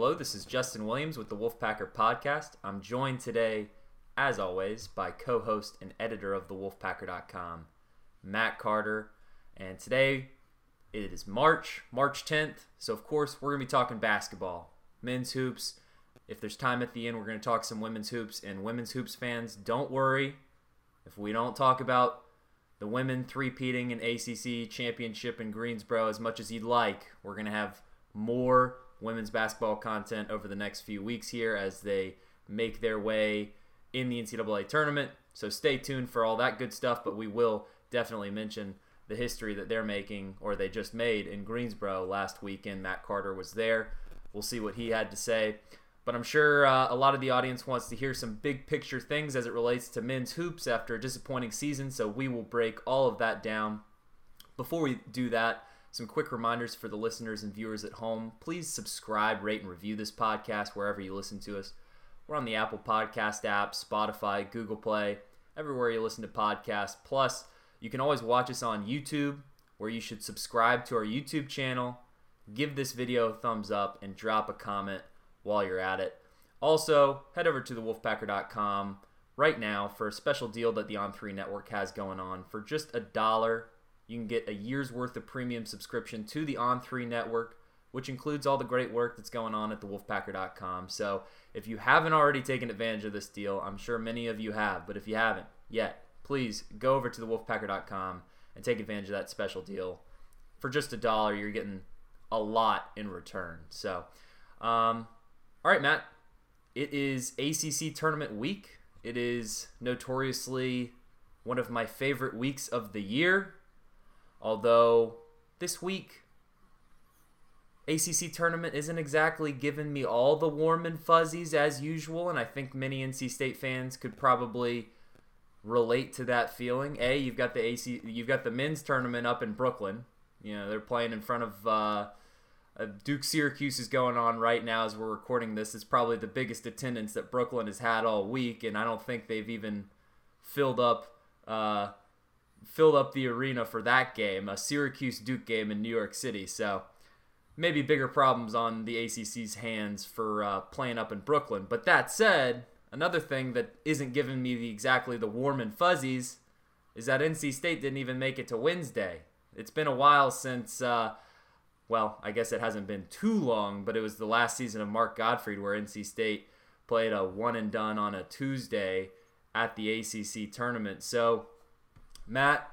Hello, this is Justin Williams with the Wolfpacker Podcast. I'm joined today, as always, by co-host and editor of thewolfpacker.com, Matt Carter. And today it is March, March 10th. So, of course, we're going to be talking basketball, men's hoops. If there's time at the end, we're going to talk some women's hoops. And women's hoops fans, don't worry. If we don't talk about the women three-peating an ACC championship in Greensboro as much as you'd like, we're going to have more women's basketball content over the next few weeks here as they make their way in the NCAA tournament. So stay tuned for all that good stuff, but we will definitely mention the history that they're making or they just made in Greensboro last weekend. Matt Carter was there. We'll see what he had to say. But I'm sure uh, a lot of the audience wants to hear some big picture things as it relates to men's hoops after a disappointing season, so we will break all of that down. Before we do that, some quick reminders for the listeners and viewers at home. Please subscribe, rate, and review this podcast wherever you listen to us. We're on the Apple Podcast app, Spotify, Google Play, everywhere you listen to podcasts. Plus, you can always watch us on YouTube, where you should subscribe to our YouTube channel, give this video a thumbs up, and drop a comment while you're at it. Also, head over to thewolfpacker.com right now for a special deal that the On3 network has going on. For just a dollar, you can get a year's worth of premium subscription to the On3 network, which includes all the great work that's going on at thewolfpacker.com. So if you haven't already taken advantage of this deal, I'm sure many of you have, but if you haven't yet, please go over to thewolfpacker.com and take advantage of that special deal. For just a dollar, you're getting a lot in return. So, um, all right, Matt, it is ACC tournament week. It is notoriously one of my favorite weeks of the year. Although this week, ACC tournament isn't exactly giving me all the warm and fuzzies as usual, and I think many NC State fans could probably relate to that feeling. A, you've got the AC, you've got the men's tournament up in Brooklyn. You know they're playing in front of uh, uh, Duke Syracuse is going on right now as we're recording this. It's probably the biggest attendance that Brooklyn has had all week, and I don't think they've even filled up. Uh, filled up the arena for that game, a Syracuse Duke game in New York City. So maybe bigger problems on the ACC's hands for uh, playing up in Brooklyn. But that said, another thing that isn't giving me the, exactly the warm and fuzzies is that NC State didn't even make it to Wednesday. It's been a while since, uh, well, I guess it hasn't been too long, but it was the last season of Mark Gottfried where NC State played a one and done on a Tuesday at the ACC tournament. So Matt,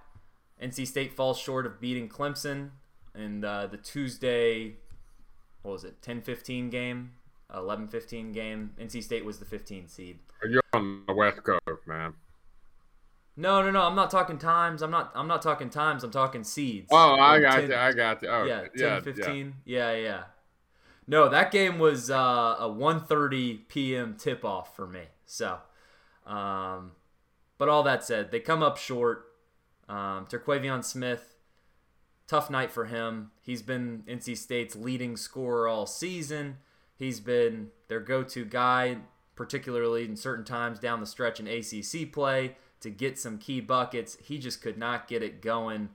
NC State falls short of beating Clemson in uh, the Tuesday, what was it, 10 15 game, 11 15 game. NC State was the 15 seed. You're on the West Coast, man. No, no, no. I'm not talking times. I'm not. I'm not talking times. I'm talking seeds. Oh, I got 10, you. I got you. Oh, yeah, 10, yeah, 15. Yeah. yeah, yeah. No, that game was uh, a 1:30 p.m. tip off for me. So, um, but all that said, they come up short. Um, Terquavion Smith, tough night for him. He's been NC State's leading scorer all season. He's been their go-to guy, particularly in certain times down the stretch in ACC play to get some key buckets. He just could not get it going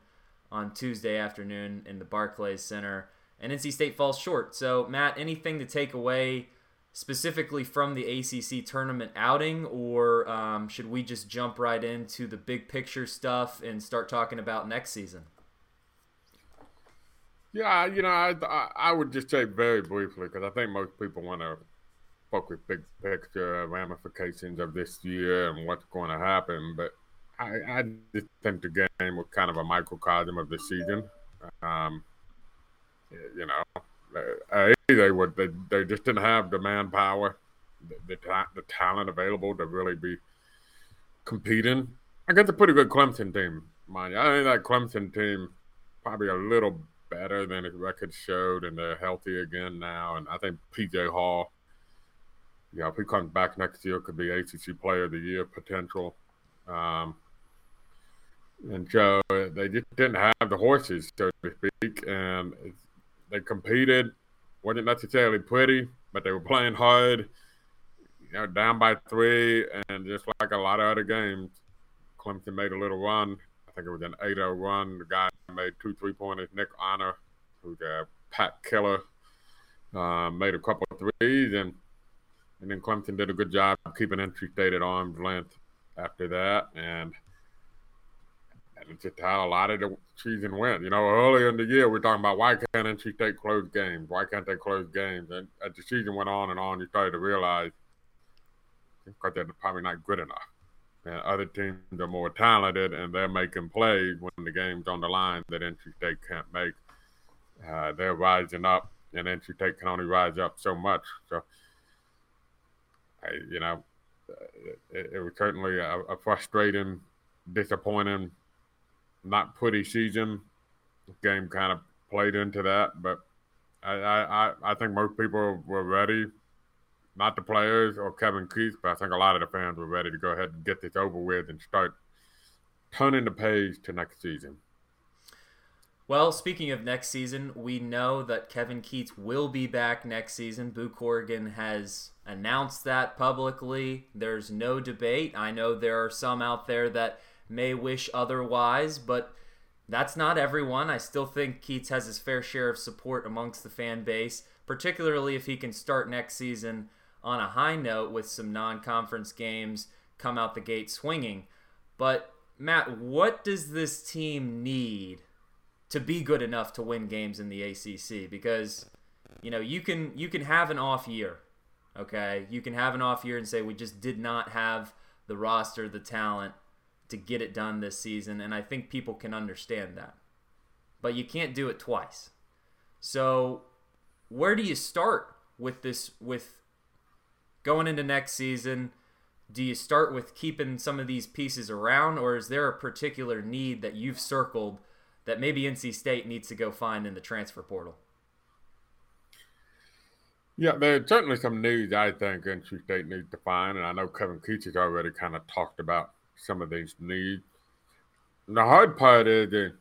on Tuesday afternoon in the Barclays Center, and NC State falls short. So, Matt, anything to take away? Specifically from the ACC tournament outing, or um, should we just jump right into the big picture stuff and start talking about next season? Yeah, you know, I I would just say very briefly because I think most people want to focus big picture ramifications of this year and what's going to happen. But I, I just think the game was kind of a microcosm of the season. Um, you know, uh, they would they, they just didn't have the manpower, the, the, the talent available to really be competing. I got a pretty good Clemson team, mind you. I think that Clemson team probably a little better than his record showed, and they're healthy again now. And I think PJ Hall, you know, if he comes back next year, could be ACC Player of the Year potential. Um, and so they just didn't have the horses, so to speak, and they competed. wasn't necessarily pretty, but they were playing hard. You know, down by three, and just like a lot of other games, Clemson made a little run. I think it was an 8-0 run. The guy made two three pointers. Nick Honor, who's a pack killer, uh, made a couple of threes, and and then Clemson did a good job keeping NC State at arm's length after that, and and it's just how a lot of the season went. You know, earlier in the year we are talking about why can't NC State close games? Why can't they close games? And as the season went on and on, you started to realize because they're probably not good enough. And other teams are more talented and they're making plays when the game's on the line that NC State can't make. Uh, they're rising up, and NC State can only rise up so much. So, I, you know, it, it was certainly a, a, frustrating, disappointing, not pretty season. Game kind of played into that, but I, I, I think most people were ready not the players or Kevin Keatts, but I think a lot of the fans were ready to go ahead and get this over with and start turning the page to next season. Well, speaking of next season, we know that Kevin Keatts will be back next season. Boo Corrigan has announced that publicly. There's no debate. I know there are some out there that may wish otherwise, but that's not everyone. I still think Keatts has his fair share of support amongst the fan base, particularly if he can start next season on a high note with some non conference games come out the gate swinging. But, Matt, what does this team need to be good enough to win games in the ACC? Because, you know, you can you can have an off year, okay? You can have an off year and say we just did not have the roster, the talent to get it done this season, and I think people can understand that. But you can't do it twice. So, where do you start with this with going into next season, do you start with keeping some of these pieces around, or is there a particular need that you've circled that maybe NC State needs to go find in the transfer portal? Yeah, there's certainly some needs I think NC State needs to find, and I know Kevin Keatts has already kind of talked about some of these needs. And the hard part is that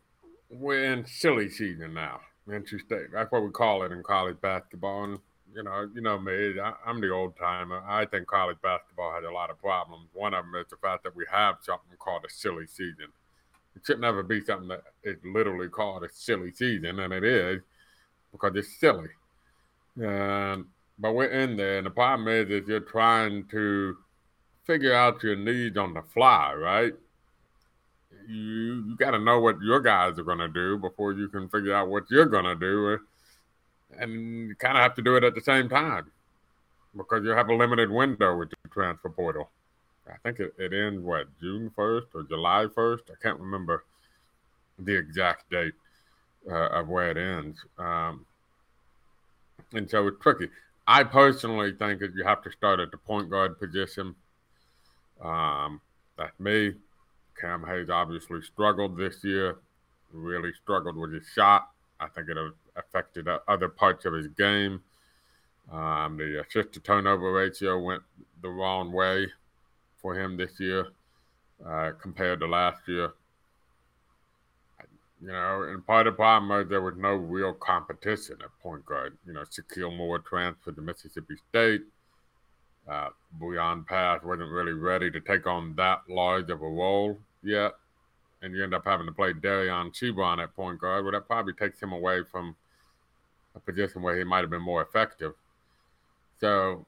we're in silly season now. State, that's what we call it in college basketball. And you know, you know me. I, am the old timer. I think college basketball has a lot of problems. One of them is the fact that we have something called a silly season. It should never be something that is literally called a silly season, and it is because it's silly. And but we're in there, and the problem is, is you're trying to figure out your needs on the fly, right? You you got to know what your guys are going to do before you can figure out what you're going to do and you kind of have to do it at the same time because you have a limited window with the transfer portal. I think it, it ends what June first or July first. I can't remember the exact date uh, of where it ends, um, and so it's tricky. I personally think that you have to start at the point guard position. Um, that's me. Cam Hayes obviously struggled this year. Really struggled with his shot. I think it affected other parts of his game. Um, the assist to turnover ratio went the wrong way for him this year uh, compared to last year. You know, and part of the problem there was no real competition at point guard. You know, Shakeel Moore transferred to Mississippi State. Uh, Breon Pass wasn't really ready to take on that large of a role yet. And you end up having to play Dereon Seabron at point guard, but that probably takes him away from – a position where he might have been more effective. So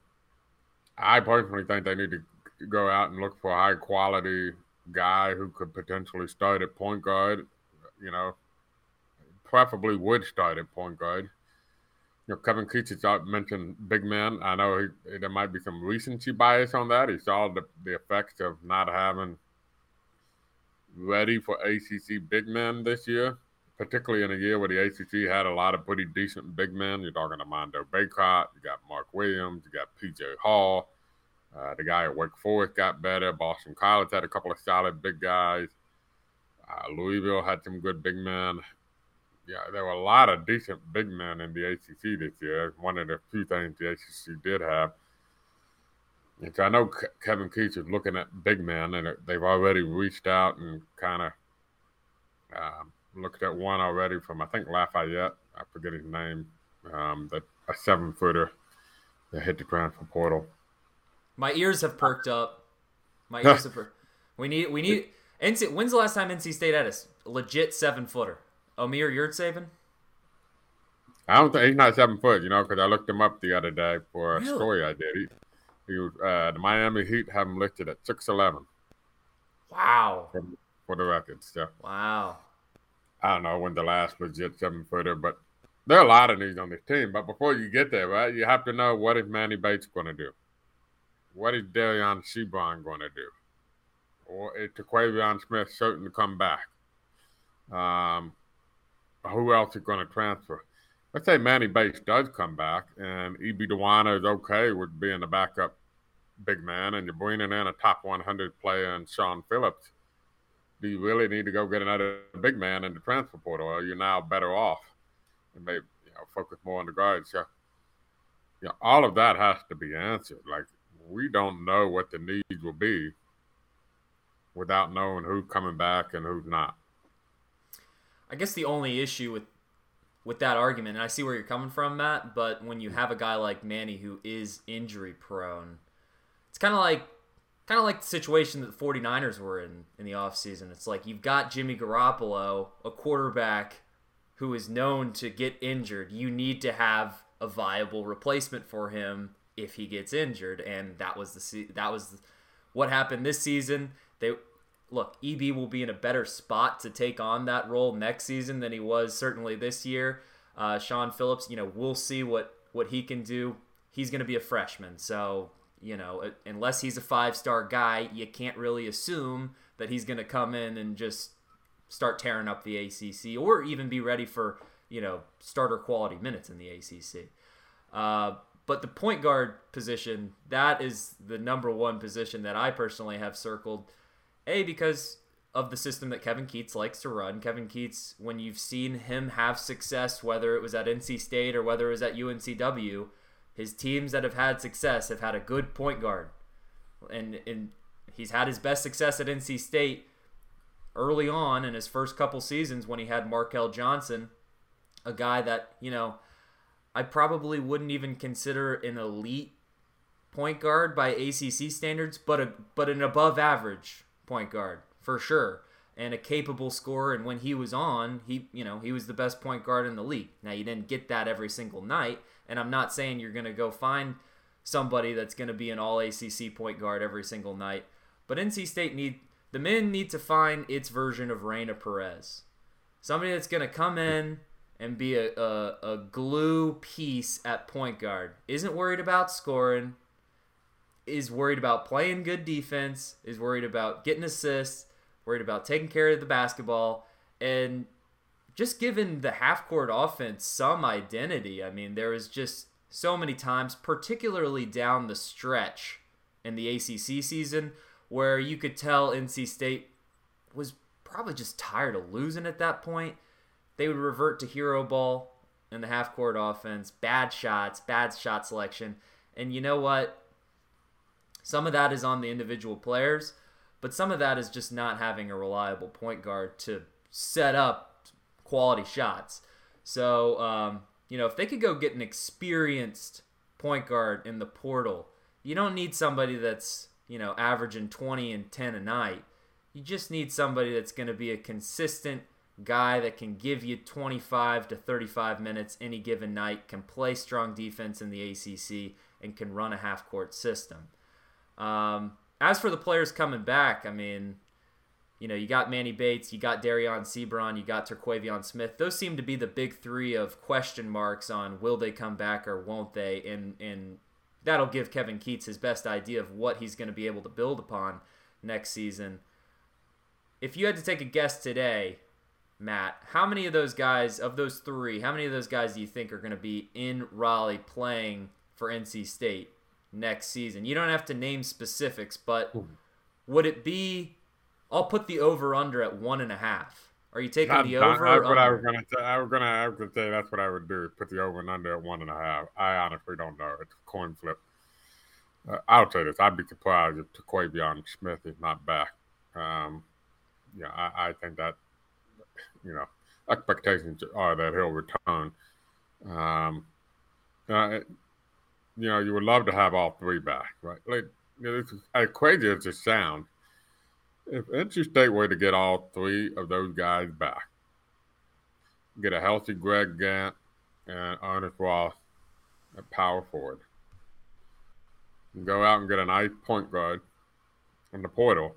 I personally think they need to go out and look for a high quality guy who could potentially start at point guard, you know, preferably would start at point guard. Know, Kevin Keatts has mentioned big men. I know he, there might be some recency bias on that. He saw the, the effects of not having ready for ACC big men this year particularly in a year where the ACC had a lot of pretty decent big men. You're talking to Mondo Bacot, you got Mark Williams, you got PJ Hall. Uh, the guy at Wake Forest got better. Boston College had a couple of solid big guys. Uh, Louisville had some good big men. Yeah, there were a lot of decent big men in the ACC this year. One of the few things the ACC did have. And so I know Kevin Keatts is looking at big men, and they've already reached out and kind of um, looked at one already from I think Lafayette. I forget his name. Um, that a seven footer that hit the ground transfer portal. My ears have perked up. My ears have perked. We need we need. NC, when's the last time NC State had a legit seven footer? Omer Yurtseven? I don't think he's not seven foot, you know, because I looked him up the other day for a really? story I did. He, he was uh, the Miami Heat have him listed at six eleven. Wow. For, for the record, so. Wow. I don't know when the last legit seven footer, but there are a lot of these on this team. But before you get there, right, you have to know what is Manny Bates going to do? What is Dereon Seabron going to do? Or is Terquavion Smith certain to come back? Um, who else is going to transfer? Let's say Manny Bates does come back and EB Dowuona is okay with being the backup big man and you're bringing in a top 100 player and Shawn Phillips. Do you really need to go get another big man in the transfer portal? Or are you now better off and maybe you know, focus more on the guards? So, you know, all of that has to be answered. Like, we don't know what the needs will be without knowing who's coming back and who's not. I guess the only issue with with that argument, and I see where you're coming from, Matt, but when you have a guy like Manny who is injury prone, it's kind of like kind of like the situation that the 49ers were in in the offseason. It's like you've got Jimmy Garoppolo, a quarterback who is known to get injured. You need to have a viable replacement for him if he gets injured, and that was the that was what happened this season. They look, EB will be in a better spot to take on that role next season than he was certainly this year. Uh, Shawn Phillips, you know, we'll see what what he can do. He's going to be a freshman, so you know, unless he's a five star guy, you can't really assume that he's going to come in and just start tearing up the ACC or even be ready for you know starter quality minutes in the ACC. Uh, but the point guard position, that is the number one position that I personally have circled a, because of the system that Kevin Keatts likes to run. Kevin Keatts, when you've seen him have success, whether it was at NC State or whether it was at UNCW, his teams that have had success have had a good point guard. And, and he's had his best success at NC State early on in his first couple seasons when he had Markell Johnson, a guy that, you know, I probably wouldn't even consider an elite point guard by ACC standards, but a but an above average point guard for sure and a capable scorer. And when he was on he you know he was the best point guard in the league. Now you didn't get that every single night and i'm not saying you're going to go find somebody that's going to be an all acc point guard every single night but nc state need the men need to find its version of Raina Perez. Somebody that's going to come in and be a, a, a glue piece at point guard. Isn't worried about scoring is worried about playing good defense, is worried about getting assists, worried about taking care of the basketball, and just giving the half court offense some identity. I mean, there was just so many times, particularly down the stretch in the ACC season, where you could tell NC State was probably just tired of losing at that point. They would revert to hero ball in the half court offense, bad shots, bad shot selection. And you know what? Some of that is on the individual players, but some of that is just not having a reliable point guard to set up quality shots. So, um, you know, if they could go get an experienced point guard in the portal, you don't need somebody that's, you know, averaging 20 and 10 a night. You just need somebody that's going to be a consistent guy that can give you 25 to 35 minutes any given night, can play strong defense in the ACC, and can run a half court system. Um, as for the players coming back, I mean, you know, you got Manny Bates, you got Dereon Seabron, you got Terquavion Smith. Those seem to be the big three of question marks on will they come back or won't they, and and that'll give Kevin Keatts his best idea of what he's going to be able to build upon next season. If you had to take a guess today, Matt, how many of those guys, of those three, how many of those guys do you think are going to be in Raleigh playing for NC State? Next season. You don't have to name specifics, but would it be? I'll put the over under at one and a half. Are you taking Not the done. over? That's or what I was gonna say. I was gonna, I was gonna say that's what I would do. Put the over and under at one and a half. I honestly don't know. It's a coin flip. Uh, I'll say this: I'd be surprised if Terquavion Smith is not back. Um, yeah, I, I think that you know expectations are that he'll return. Um, uh, you know, you would love to have all three back, right? Like, you know, this as crazy as it sounds, if NC State were to get all three of those guys back, get a healthy Greg Gantt and Ernest Ross at power forward, and go out and get a nice point guard in the portal,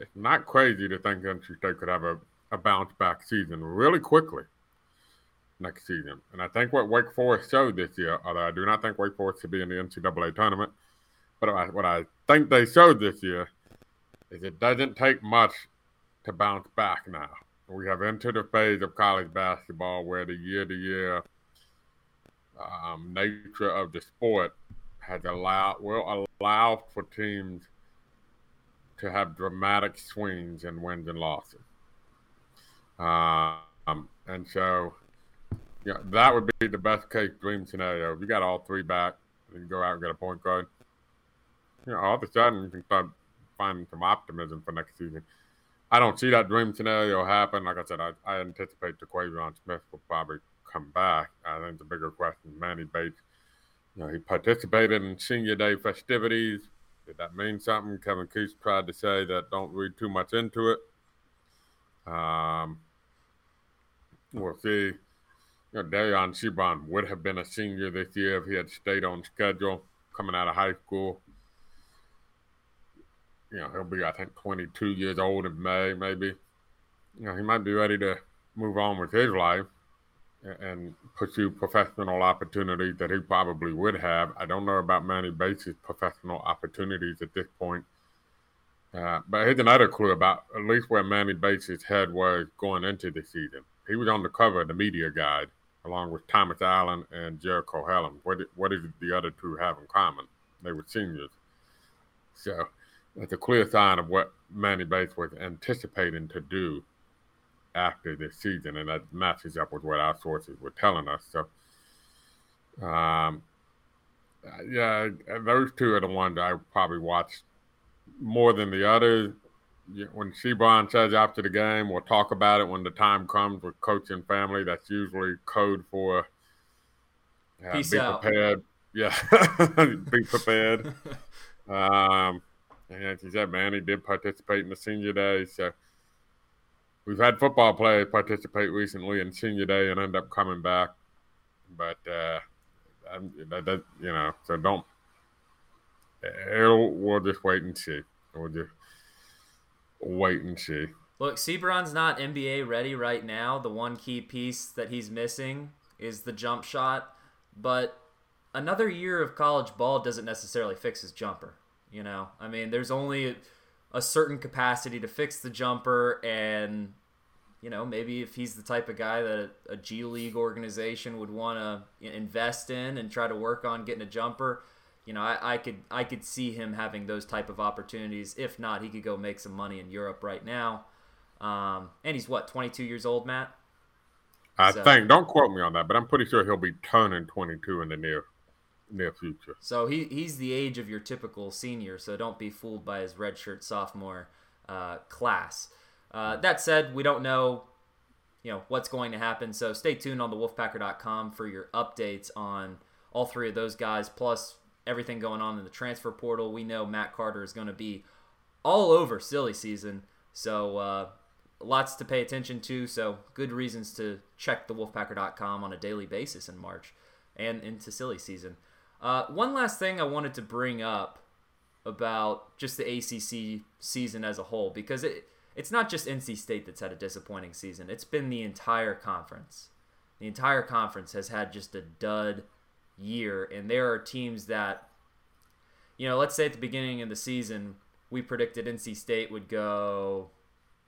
it's not crazy to think NC State could have a, a bounce back season really quickly next season. And I think what Wake Forest showed this year, although I do not think Wake Forest should be in the NCAA tournament, but what I think they showed this year is it doesn't take much to bounce back now. We have entered a phase of college basketball where the year to year nature of the sport has allowed will allow for teams to have dramatic swings in wins and losses. Um, and so, yeah, that would be the best case dream scenario. If you got all three back, you go out and get a point guard, you know, all of a sudden you can start finding some optimism for next season. I don't see that dream scenario happen. Like I said, I, I anticipate Terquavion Smith will probably come back. I think the bigger question is Manny Bates. You know, he participated in senior day festivities. Did that mean something? Kevin Keatts tried to say that don't read too much into it. Um, we'll see. Dereon Seabron would have been a senior this year if he had stayed on schedule coming out of high school. You know, he'll be, I think, 22 years old in May, maybe. You know, he might be ready to move on with his life and pursue professional opportunities that he probably would have. I don't know about Manny Bates' professional opportunities at this point. Uh, but here's another clue about at least where Manny Bates' head was going into the season. He was on the cover of the media guide along with Thomas Allen and Jericole Hellems. What did, what did the other two have in common? They were seniors. So that's a clear sign of what Manny Bates was anticipating to do after this season, and that matches up with what our sources were telling us. So, um, yeah, those two are the ones I probably watched more than the others. When Seabron says after the game, we'll talk about it when the time comes with coach and family. That's usually code for uh, Peace be out. prepared. Yeah, be prepared. um, and as you said, man, he did participate in the senior day. So we've had football players participate recently in senior day and end up coming back. But uh, that, that, you know, so don't. It'll, we'll just wait and see. We'll just wait and see. Look, Seabron's not NBA ready right now. The one key piece that he's missing is the jump shot. But another year of college ball doesn't necessarily fix his jumper. You know, I mean, there's only a certain capacity to fix the jumper, and you know, maybe if he's the type of guy that a G League organization would want to invest in and try to work on getting a jumper, you know, I, I could I could see him having those type of opportunities. If not, he could go make some money in Europe right now. Um, and he's what 22 years old, Matt. I So- think, don't quote me on that, but I'm pretty sure he'll be turning 22 in the near near future. So he he's the age of your typical senior. So don't be fooled by his redshirt sophomore uh, class. Uh, that said, we don't know, you know, what's going to happen. So stay tuned on the Wolfpacker.com for your updates on all three of those guys, plus everything going on in the transfer portal. We know Matt Carter is going to be all over silly season. So uh, lots to pay attention to. So good reasons to check the Wolfpacker.com on a daily basis in March and into silly season. Uh, one last thing I wanted to bring up about just the ACC season as a whole, because it it's not just NC State that's had a disappointing season. It's been the entire conference. The entire conference has had just a dud year, and there are teams that, you know, let's say at the beginning of the season, we predicted NC State would go,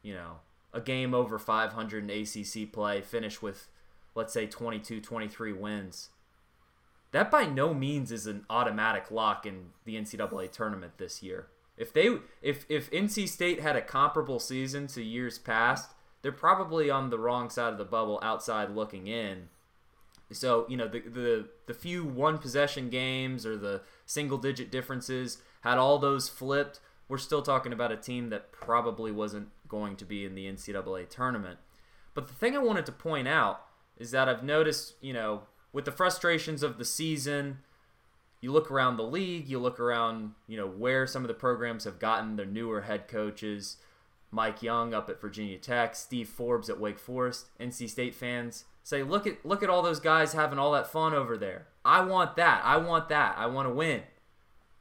you know, a game over 500 in ACC play, finish with, let's say, 22, 23 wins that by no means is an automatic lock in the NCAA tournament this year. If they if if NC State had a comparable season to years past, they're probably on the wrong side of the bubble outside looking in. So, you know, the the the few one possession games or the single digit differences had all those flipped, we're still talking about a team that probably wasn't going to be in the NCAA tournament. But the thing I wanted to point out is that I've noticed, you know, with the frustrations of the season, you look around the league, you look around, you know, where some of the programs have gotten their newer head coaches. Mike Young up at Virginia Tech, Steve Forbes at Wake Forest, NC State fans say, look at look at all those guys having all that fun over there. I want that. I want that. I want to win.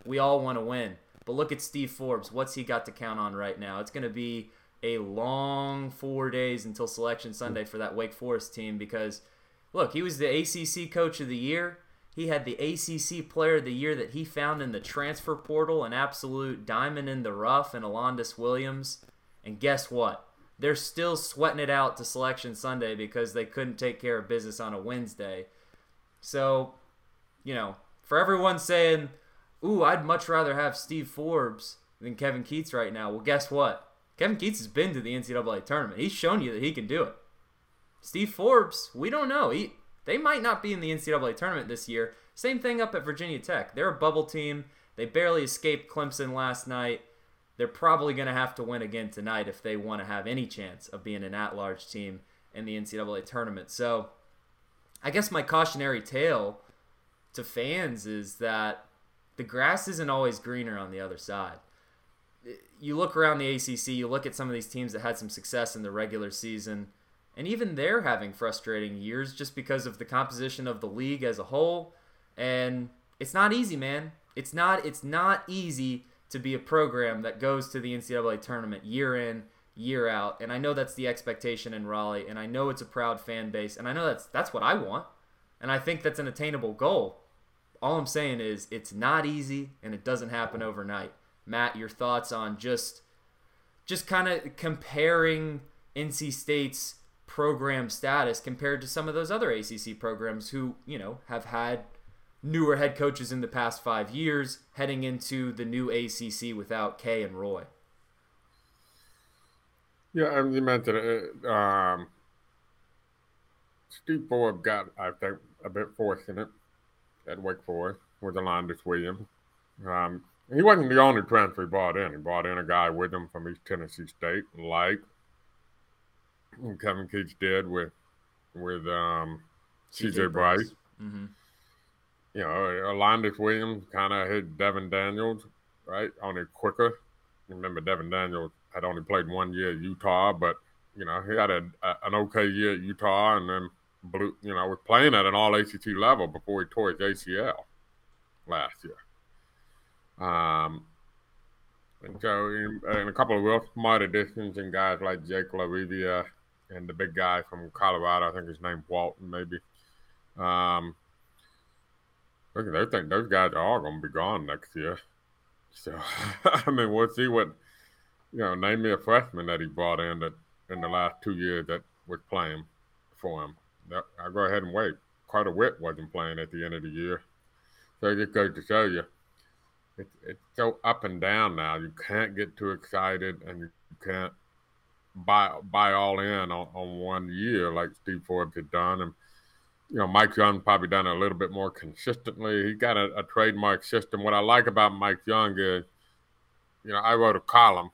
We all want to win. But look at Steve Forbes. What's he got to count on right now? It's going to be a long four days until Selection Sunday for that Wake Forest team because, look, he was the ACC Coach of the Year. He had the ACC Player of the Year that he found in the transfer portal, an absolute diamond in the rough, and Alondes Williams. And guess what? They're still sweating it out to Selection Sunday because they couldn't take care of business on a Wednesday. So, you know, for everyone saying, ooh, I'd much rather have Steve Forbes than Kevin Keatts right now. Well, guess what? Kevin Keatts has been to the NCAA tournament. He's shown you that he can do it. Steve Forbes, we don't know. He, they might not be in the NCAA tournament this year. Same thing up at Virginia Tech. They're a bubble team. They barely escaped Clemson last night. They're probably going to have to win again tonight if they want to have any chance of being an at large team in the NCAA tournament. So I guess my cautionary tale to fans is that the grass isn't always greener on the other side. You look around the ACC, you look at some of these teams that had some success in the regular season, and even they're having frustrating years just because of the composition of the league as a whole. And it's not easy, man. It's not it's not easy to be a program that goes to the NCAA tournament year in, year out. And I know that's the expectation in Raleigh, and I know it's a proud fan base, and I know that's that's what I want. And I think that's an attainable goal all I'm saying is it's not easy and it doesn't happen overnight. Matt, your thoughts on just just kind of comparing NC State's program status compared to some of those other ACC programs who, you know, have had newer head coaches in the past 5 years heading into the new ACC without K and Roy. Yeah, I you mentioned it. Um, Steve Forbes got, I think, a bit fortunate at Wake Forest with Alondes Williams. Um, he wasn't the only transfer he brought in. He brought in a guy with him from East Tennessee State, like Kevin Keatts did with with um, CJ Bryce. Mm-hmm. You know, Alondes Williams kind of hit Devon Daniels, right? Only quicker. Remember, Devon Daniels had only played one year at Utah, but you know he had a, a an okay year at Utah, and then blue, you know, was playing at an all ACC level before he tore his ACL last year. Um, and so, in, in a couple of real smart additions, and guys like Jake LaRavia and the big guy from Colorado, I think his name Walton, maybe. Um, look, they think those guys are all going to be gone next year. So, I mean, we'll see what, you know, name me a freshman that he brought in that in the last two years that was playing for him. I'll go ahead and wait. Carter Whitt wasn't playing at the end of the year. So it just goes to show you, it's, it's so up and down now. You can't get too excited and you can't buy buy all in on, on one year like Steve Forbes had done. And, you know, Mike Young probably done it a little bit more consistently. He got a, a trademark system. What I like about Mike Young is, you know, I wrote a column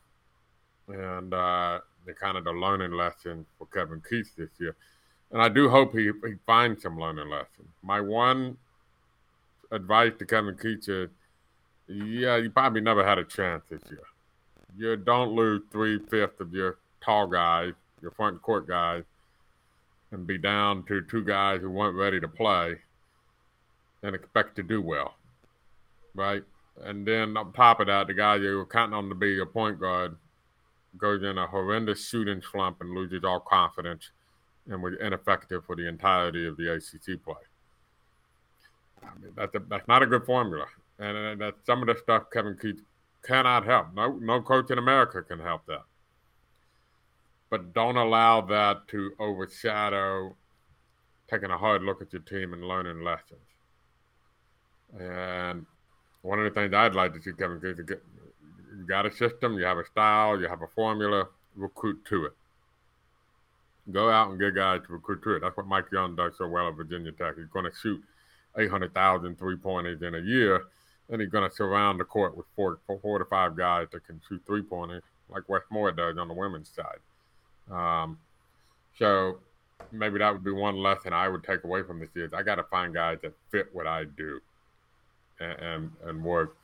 and uh, the kind of the learning lesson for Kevin Keatts this year and I do hope he, he finds some learning lesson. My one advice to Kevin Keatts is, yeah, you probably never had a chance this year. You don't lose three fifths of your tall guys, your front court guys, and be down to two guys who weren't ready to play and expect to do well, right? And then on top of that, the guy you were counting on to be your point guard goes in a horrendous shooting slump and loses all confidence and was ineffective for the entirety of the ACC play. I mean, that's, a, that's not a good formula. And, and that's some of the stuff Kevin Keatts cannot help. No, no coach in America can help that. But don't allow that to overshadow taking a hard look at your team and learning lessons. And one of the things I'd like to see Kevin Keatts get, you got a system, you have a style, you have a formula, recruit to it. Go out and get guys to recruit to it. That's what Mike Young does so well at Virginia Tech. He's going to shoot 800,000 three pointers in a year, and he's going to surround the court with four, four to five guys that can shoot three pointers, like Wes Moore does on the women's side. Um, so maybe that would be one lesson I would take away from this is I got to find guys that fit what I do and, and, and work.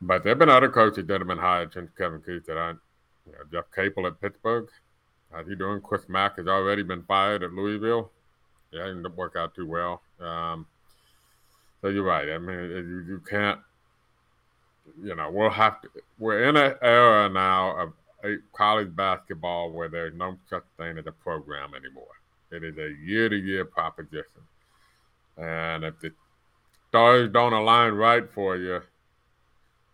But there have been other coaches that have been hired since Kevin Keatts that I, you know, Jeff Capel at Pittsburgh. How's he doing? Chris Mack has already been fired at Louisville. Yeah, it didn't work out too well. Um, so you're right. I mean, you, you can't, you know, we'll have to, we're in an era now of college basketball where there's no such thing as a program anymore. It is a year to year proposition. And if the stars don't align right for you,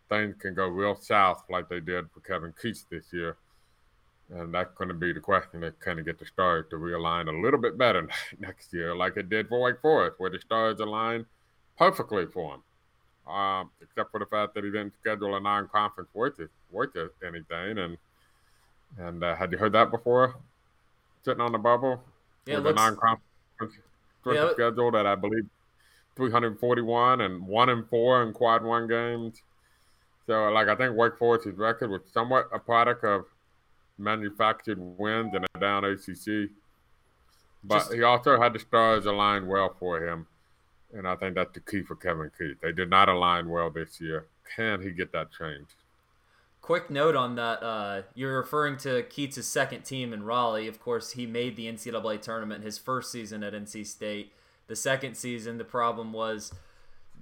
things can go real south like they did for Kevin Keatts this year. And that's going to be the question that kind of get the stars to realign a little bit better next year, like it did for Wake Forest, where the stars aligned perfectly for him, um, except for the fact that he didn't schedule a non-conference worth it, worth it anything. And and uh, had you heard that before? Sitting on the bubble yeah, with looks, a non-conference yeah, schedule that I believe 341 and one and four in quad one games. So, like, I think Wake Forest's record was somewhat a product of manufactured wins and a down ACC. But Just, he also had the stars align well for him. And I think that's the key for Kevin Keatts. They did not align well this year. Can he get that changed? Quick note on that. Uh, you're referring to Keatts' second team in Raleigh. Of course, he made the NCAA tournament his first season at NC State. The second season, the problem was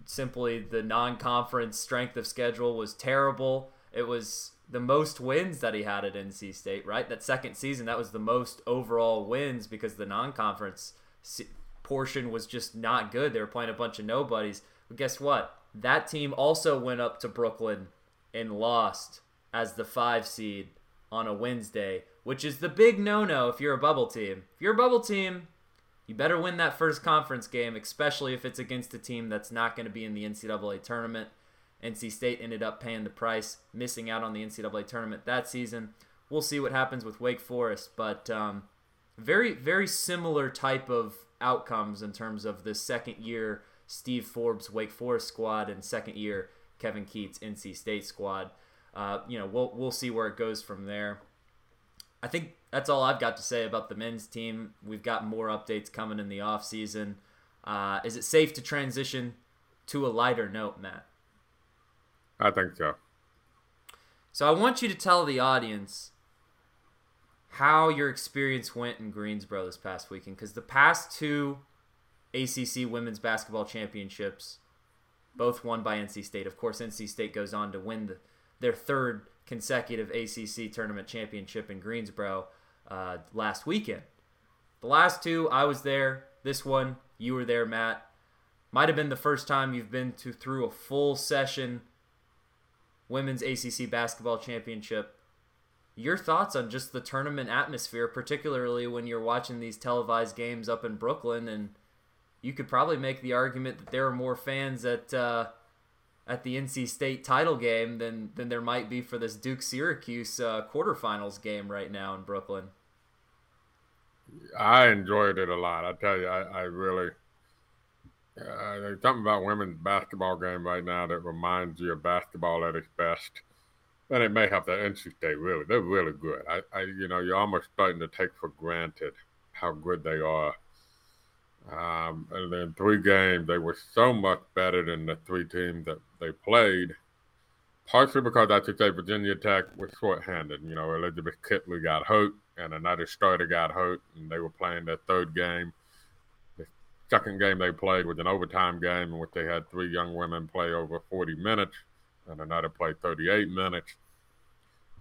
simply the non-conference strength of schedule was terrible. It was the most wins that he had at NC State, right? That second season, that was the most overall wins because the non-conference portion was just not good. They were playing a bunch of nobodies. But guess what? That team also went up to Brooklyn and lost as the five seed on a Wednesday, which is the big no-no if you're a bubble team. If you're a bubble team, you better win that first conference game, especially if it's against a team that's not going to be in the NCAA tournament. NC State ended up paying the price, missing out on the NCAA tournament that season. We'll see what happens with Wake Forest, but um, very, very similar type of outcomes in terms of the second year Steve Forbes Wake Forest squad and second year Kevin Keatts NC State squad. Uh, you know, we'll we'll see where it goes from there. I think that's all I've got to say about the men's team. We've got more updates coming in the off season. Uh, is it safe to transition to a lighter note, Matt? I think so. So I want you to tell the audience how your experience went in Greensboro this past weekend, because the past two ACC women's basketball championships, both won by NC State. Of course, NC State goes on to win the, their third consecutive ACC tournament championship in Greensboro uh, last weekend. The last two, I was there. This one, you were there, Matt. Might have been the first time you've been to through a full session women's ACC basketball championship. Your thoughts on just the tournament atmosphere, particularly when you're watching these televised games up in Brooklyn, and you could probably make the argument that there are more fans at uh, at the NC State title game than than there might be for this Duke Syracuse uh, quarterfinals game right now in Brooklyn. I enjoyed it a lot. I tell you, I, I really. Uh, there's something about women's basketball game right now that reminds you of basketball at its best. And it may have the NC State really. They're really good. I, I, you know, you're almost starting to take for granted how good they are um, and then three games, they were so much better than the three teams that they played. Partially because I should say Virginia Tech was short-handed. You know, Elizabeth Kitley got hurt, and another starter got hurt, and they were playing their third game. The second game they played was an overtime game in which they had three young women play over 40 minutes, and another play 38 minutes.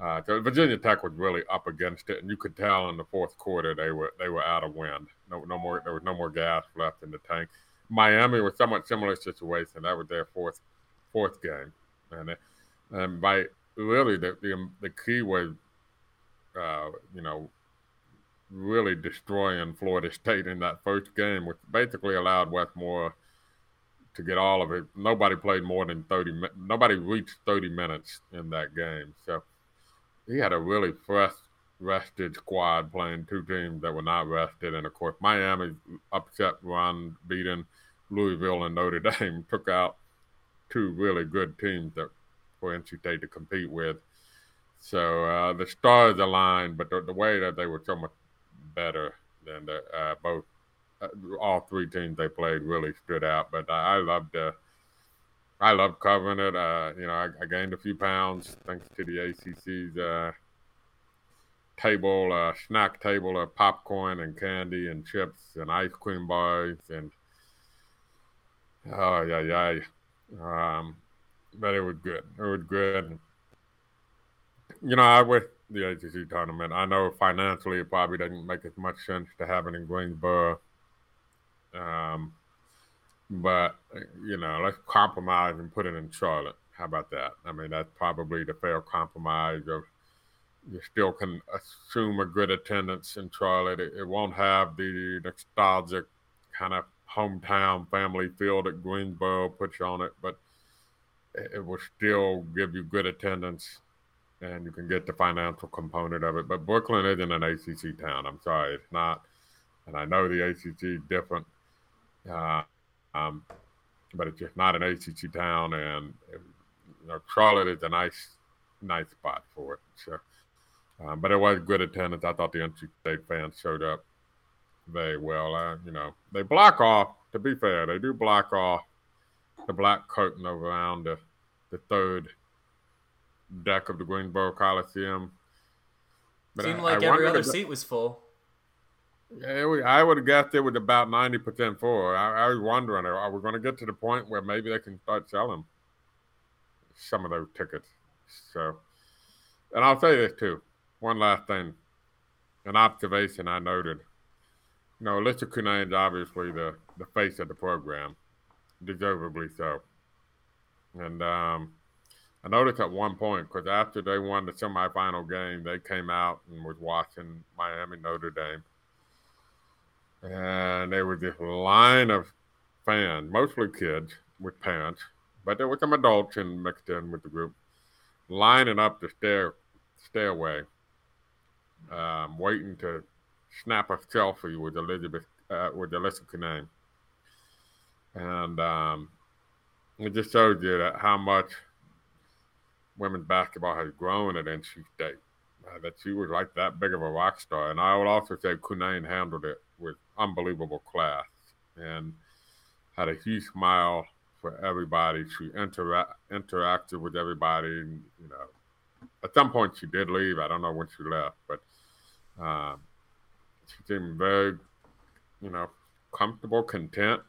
Uh, Virginia Tech was really up against it, and you could tell in the fourth quarter they were they were out of wind. No, no more. There was no more gas left in the tank. Miami was somewhat similar situation. That was their fourth fourth game, and and by really the the, the key was, uh, you know, really destroying Florida State in that first game, which basically allowed Wes Moore to get all of it. Nobody played more than 30 Nobody reached 30 minutes in that game. So he had a really fresh, rested squad playing two teams that were not rested. And of course, Miami upset run, beating Louisville and Notre Dame, took out two really good teams that for NC State to compete with. So uh, the stars aligned, but the, the, way that they were so much better than the, uh, both uh, all three teams they played really stood out. But I, I loved uh, I love covering it. Uh, you know, I, I, gained a few pounds thanks to the ACC's uh, table, uh, snack table of popcorn and candy and chips and ice cream bars and oh yeah yeah. Um, but it was good. It was good. You know, I wish the ACC tournament. I know financially it probably doesn't make as much sense to have it in Greensboro. Um, but you know, let's compromise and put it in Charlotte. How about that? I mean, that's probably the fair compromise of you still can assume a good attendance in Charlotte. It, it won't have the nostalgic kind of hometown family feel that Greensboro puts on it, but it, it will still give you good attendance and you can get the financial component of it. But Brooklyn isn't an ACC town. I'm sorry, it's not. And I know the ACC is different, uh, um, but it's just not an ACC town. And you know, Charlotte is a nice, nice spot for it. So, um, but it was good attendance. I thought the NC State fans showed up very well. Uh, you know, they block off. To be fair, they do block off the black curtain around the the third deck of the Greensboro Coliseum. But Seemed I, like I every other seat was full. Yeah, I would have guessed it was about ninety percent full. I, I, was wondering, are we going to get to the point where maybe they can start selling some of those tickets? So, and I'll say this too. One last thing, an observation I noted. You know, Elissa Cunane is obviously the the face of the program, deservedly so. And um, I noticed at one point because after they won the semifinal game, they came out and was watching Miami Notre Dame, and there was this line of fans, mostly kids with parents, but there were some adults in mixed in with the group, lining up the stair stairway, um, waiting to snap a selfie with Elizabeth uh, with Elissa Cunane. And um, it just shows you that how much women's basketball has grown at NC State. Uh, that she was like that big of a rock star. And I would also say Cunane handled it with unbelievable class and had a huge smile for everybody. She intera- interacted with everybody. And, you know, at some point she did leave. I don't know when she left, but um, she seemed very, you know, comfortable, content,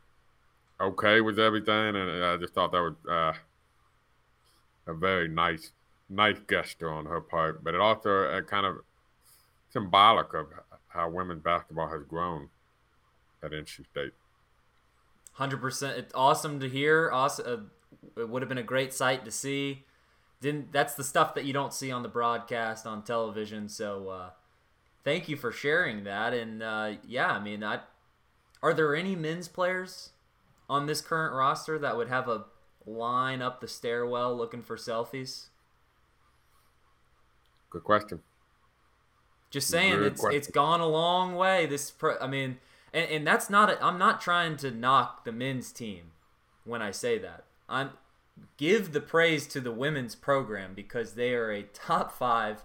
okay with everything. And I just thought that was uh, a very nice, nice gesture on her part, but it also a kind of symbolic of how women's basketball has grown at NC State. Hundred percent. It's awesome to hear. Awesome. Uh, it would have been a great sight to see. Didn't that's the stuff that you don't see on the broadcast on television. So, uh, thank you for sharing that. And uh, yeah, I mean, I, are there any men's players on this current roster that would have a line up the stairwell looking for selfies? Good question. Just saying, Good it's question. it's gone a long way. This, pro, I mean, and, and that's not. i I'm not trying to knock the men's team when I say that. I'm give the praise to the women's program because they are a top five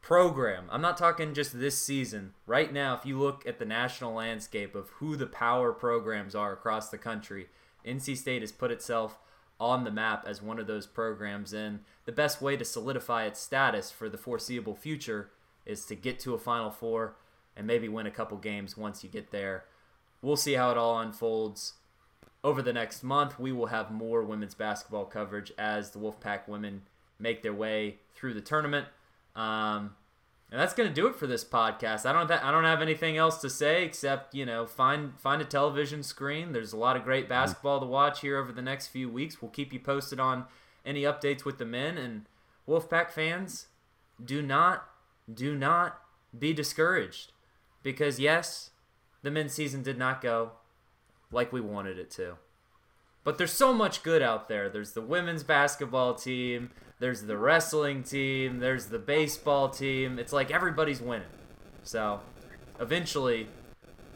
program. I'm not talking just this season. Right now, if you look at the national landscape of who the power programs are across the country, NC State has put itself on the map as one of those programs. And the best way to solidify its status for the foreseeable future is to get to a Final Four and maybe win a couple games once you get there. We'll see how it all unfolds. Over the next month, we will have more women's basketball coverage as the Wolfpack women make their way through the tournament. Um, and that's gonna do it for this podcast. I don't th- I don't have anything else to say except you know find find a television screen. There's a lot of great basketball to watch here over the next few weeks. We'll keep you posted on any updates with the men and Wolfpack fans. Do not do not be discouraged because yes, the men's season did not go like we wanted it to. But there's so much good out there. There's the women's basketball team, there's the wrestling team, there's the baseball team. It's like everybody's winning. So eventually,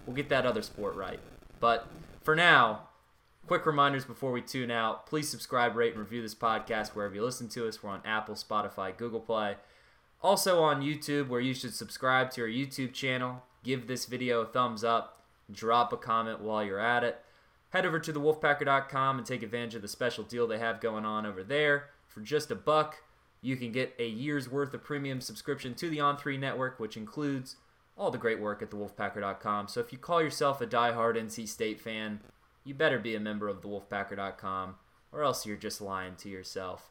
we'll get that other sport right. But for now, quick reminders before we tune out. Please subscribe, rate, and review this podcast wherever you listen to us. We're on Apple, Spotify, Google Play. Also on YouTube, where you should subscribe to our YouTube channel. Give this video a thumbs up. Drop a comment while you're at it. Head over to thewolfpacker.com and take advantage of the special deal they have going on over there. For just a buck, you can get a year's worth of premium subscription to the On3 network, which includes all the great work at thewolfpacker.com. So if you call yourself a die-hard NC State fan, you better be a member of thewolfpacker.com, or else you're just lying to yourself.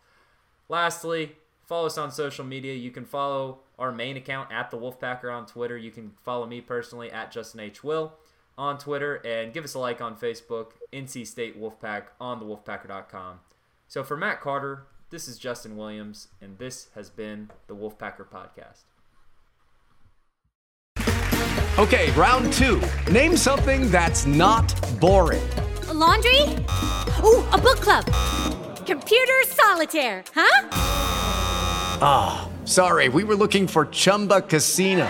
Lastly, follow us on social media. You can follow our main account at the Wolfpacker on Twitter. You can follow me personally at Justin H. Will on Twitter and give us a like on Facebook, NC State Wolfpack on thewolfpacker.com. So for Matt Carter, this is Justin Williams, and this has been the Wolfpacker Podcast. Okay, round two. Name something that's not boring. A laundry? Ooh, a book club. Computer solitaire, huh? Ah, oh, sorry, we were looking for Chumba Casino.